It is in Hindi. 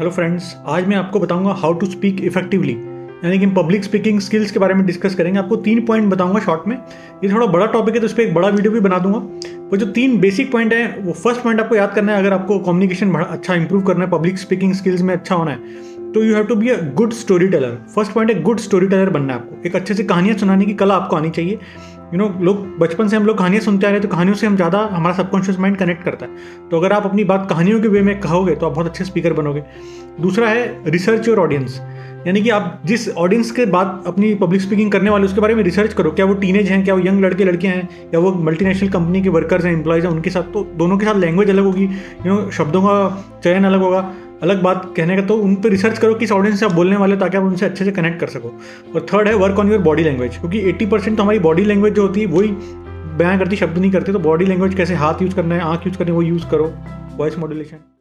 हेलो फ्रेंड्स आज मैं आपको बताऊँगा हाउ टू स्पीक इफेक्टिवली यानी कि हम पब्लिक स्पीकिंग स्किल्स के बारे में डिस्कस करेंगे। आपको तीन पॉइंट बताऊँगा शॉर्ट में। ये थोड़ा बड़ा टॉपिक है तो उस पर एक बड़ा वीडियो भी बना दूँगा। वो जो तीन बेसिक पॉइंट है, वो फ़र्स्ट पॉइंट आपको याद करना है, अगर आपको कम्युनिकेशन अच्छा इंप्रूव करना है पब्लिक स्पीकिंग स्किल्स में अच्छा होना है तो you have to be a good story teller first point है गुड स्टोरी टेलर बनना है आपको। एक अच्छे से कहानियाँ सुनाने की कला आपको आनी चाहिए। यू नो लोग बचपन से हम लोग कहानियाँ सुनते आ रहे हैं तो कहानियों से हम ज़्यादा हमारा सबकॉन्शियस माइंड कनेक्ट करता है। तो अगर आप अपनी बात कहानियों के वे में कहोगे तो आप बहुत अच्छे स्पीकर बनोगे। दूसरा है रिसर्च योर ऑडियंस यानी कि आप जिस ऑडियंस के बाद अपनी पब्लिक स्पीकिंग करने वाले, उसके बारे में रिसर्च करो। क्या वो टीनेज हैं, क्या वो यंग लड़के, लड़कियाँ हैं, या वो मल्टीनेशनल कंपनी के वर्कर्स हैं एम्प्लॉयज़ हैं, उनके साथ तो दोनों के साथ लैंग्वेज अलग होगी। यू नो शब्दों का चयन अलग होगा। अलग बात कहने का तो उन पर रिसर्च करो किस ऑडियंस से आप बोलने वाले ताकि आप उनसे अच्छे से कनेक्ट कर सको। और थर्ड है work on your body language क्योंकि एट्टी परसेंट तो हमारी बॉडी लैंग्वेज जो होती है, वही बयां करती, शब्द नहीं करते तो बॉडी लैंग्वेज कैसे हाथ यूज़ करना है, आँख यूज़ करनी है, वो यूज़ करो। Voice modulation